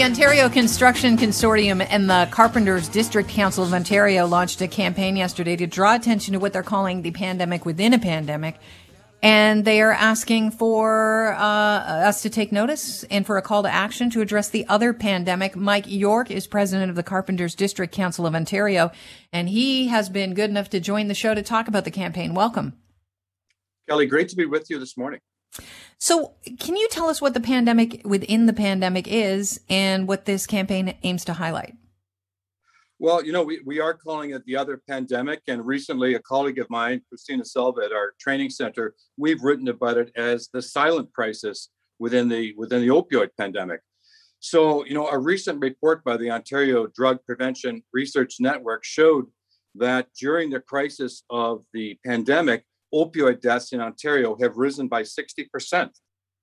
The Ontario Construction Consortium and the Carpenters District Council of Ontario launched a campaign yesterday to draw attention to what they're calling the pandemic within a pandemic. And they are asking for uh, us to take notice and for a call to action to address the other pandemic. Mike Yorke is president of the Carpenters District Council of Ontario, and he has been good enough to join the show to talk about the campaign. Welcome. Kelly, great to be with you this morning. So, can you tell us what the pandemic within the pandemic is and what this campaign aims to highlight? Well, you know, we, we are calling it the other pandemic. And recently, a colleague of mine, Christina Silva at our training center, we've written about it as the silent crisis within the within the opioid pandemic. So, you know, a recent report by the Ontario Drug Prevention Research Network showed that during the crisis of the pandemic, opioid deaths in Ontario have risen by 60%.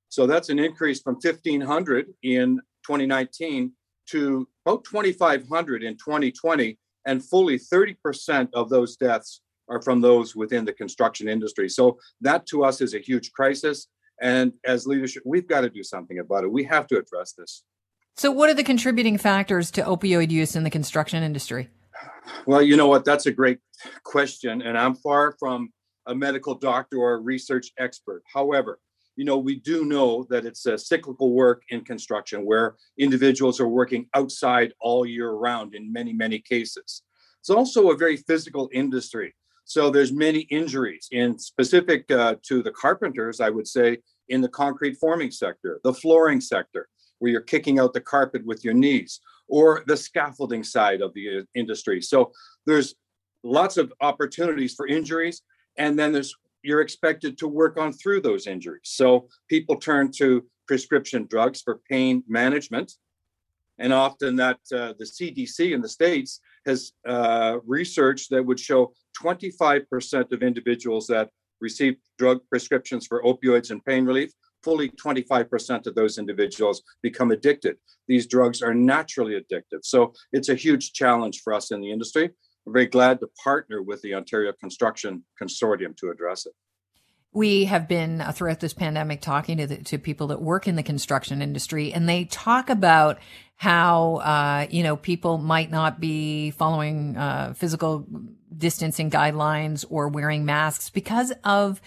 So that's an increase from 1,500 in 2019 to about 2,500 in 2020. And fully 30% of those deaths are from those within the construction industry. So that to us is a huge crisis. And as leadership, we've got to do something about it. We have to address this. So, what are the contributing factors to opioid use in the construction industry? Well, you know what? That's a great question. And I'm far from a medical doctor or a research expert. However, you know, we do know that it's a cyclical work in construction where individuals are working outside all year round in many, many cases. It's also a very physical industry. So there's many injuries in specific uh, to the carpenters, I would say, in the concrete forming sector, the flooring sector, where you're kicking out the carpet with your knees, or the scaffolding side of the uh, industry. So there's lots of opportunities for injuries and then there's you're expected to work on through those injuries. So people turn to prescription drugs for pain management, and often that uh, the CDC in the states has uh, research that would show 25% of individuals that receive drug prescriptions for opioids and pain relief fully 25% of those individuals become addicted. These drugs are naturally addictive. So it's a huge challenge for us in the industry. We're very glad to partner with the Ontario Construction Consortium to address it. We have been uh, throughout this pandemic talking to the, to people that work in the construction industry, and they talk about how uh, you know people might not be following uh, physical distancing guidelines or wearing masks because of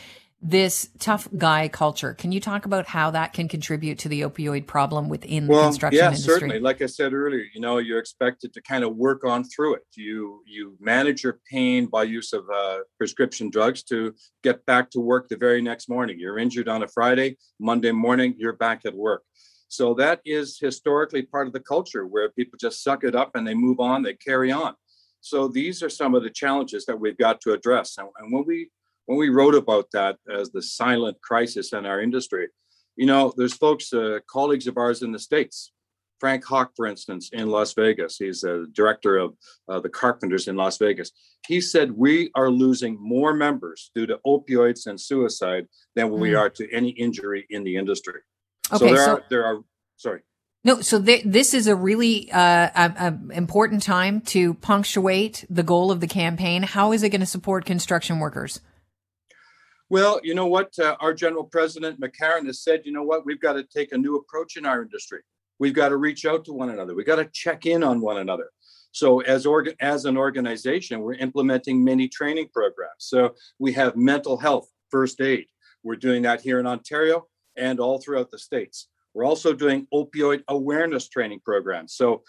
this tough guy culture. Can you talk about how that can contribute to the opioid problem within well, the construction yeah, industry? certainly. Like I said earlier, you know, you're expected to kind of work on through it. You you manage your pain by use of uh, prescription drugs to get back to work the very next morning. You're injured on a Friday, Monday morning, you're back at work. So that is historically part of the culture where people just suck it up and they move on, they carry on. So these are some of the challenges that we've got to address. And, and when we when we wrote about that as the silent crisis in our industry, you know, there's folks, uh, colleagues of ours in the States. Frank Hawk, for instance, in Las Vegas, he's a director of uh, the Carpenters in Las Vegas. He said, We are losing more members due to opioids and suicide than we mm. are to any injury in the industry. Okay, so there so- are, there are, sorry. No, so th- this is a really uh, a, a important time to punctuate the goal of the campaign. How is it going to support construction workers? Well, you know what? Uh, our general president, McCarron, has said, you know what? We've got to take a new approach in our industry. We've got to reach out to one another. We've got to check in on one another. So, as, as an organization, we're implementing many training programs. So, we have mental health, first aid. We're doing that here in Ontario and all throughout the states. We're also doing opioid awareness training programs. So,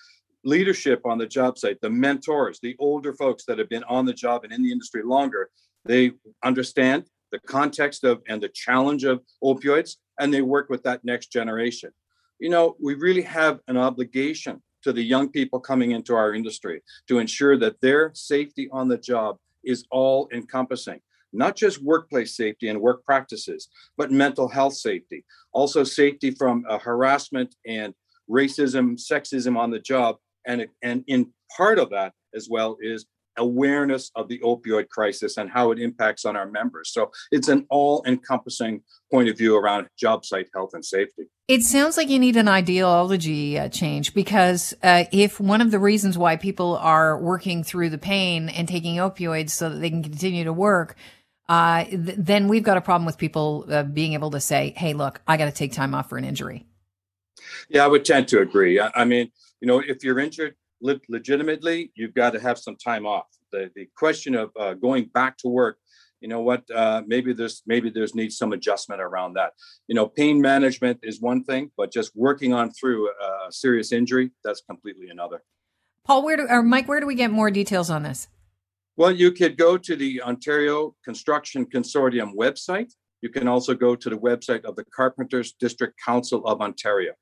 leadership on the job site, the mentors, the older folks that have been on the job and in the industry longer, they understand the context of and the challenge of opioids, and they work with that next generation. You know, we really have an obligation to the young people coming into our industry to ensure that their safety on the job is all encompassing not just workplace safety and work practices, but mental health safety, also safety from uh, harassment and racism, sexism on the job. And, and in part of that as well is awareness of the opioid crisis and how it impacts on our members. So it's an all encompassing point of view around job site health and safety. It sounds like you need an ideology uh, change because uh, if one of the reasons why people are working through the pain and taking opioids so that they can continue to work, uh, th- then we've got a problem with people uh, being able to say, hey, look, I got to take time off for an injury. Yeah, I would tend to agree. I, I mean, you know, if you're injured le- legitimately, you've got to have some time off. The the question of uh, going back to work, you know what? Uh, maybe there's maybe there's needs some adjustment around that. You know, pain management is one thing, but just working on through a serious injury, that's completely another. Paul, where do or Mike, where do we get more details on this? Well, you could go to the Ontario Construction Consortium website. You can also go to the website of the Carpenters District Council of Ontario.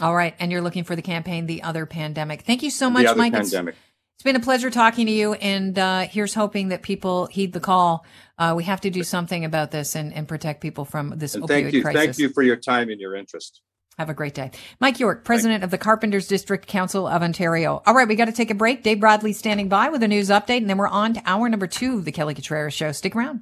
All right. And you're looking for the campaign, The Other Pandemic. Thank you so much, the other Mike. Pandemic. It's, it's been a pleasure talking to you. And uh, here's hoping that people heed the call. Uh, we have to do something about this and, and protect people from this And opioid thank you. crisis. Thank you for your time and your interest. Have a great day. Mike Yorke, president of the Carpenters District Council of Ontario. All right, we got to take a break. Dave Bradley standing by with a news update, and then we're on to hour number two of the Kelly Cutrara Show. Stick around.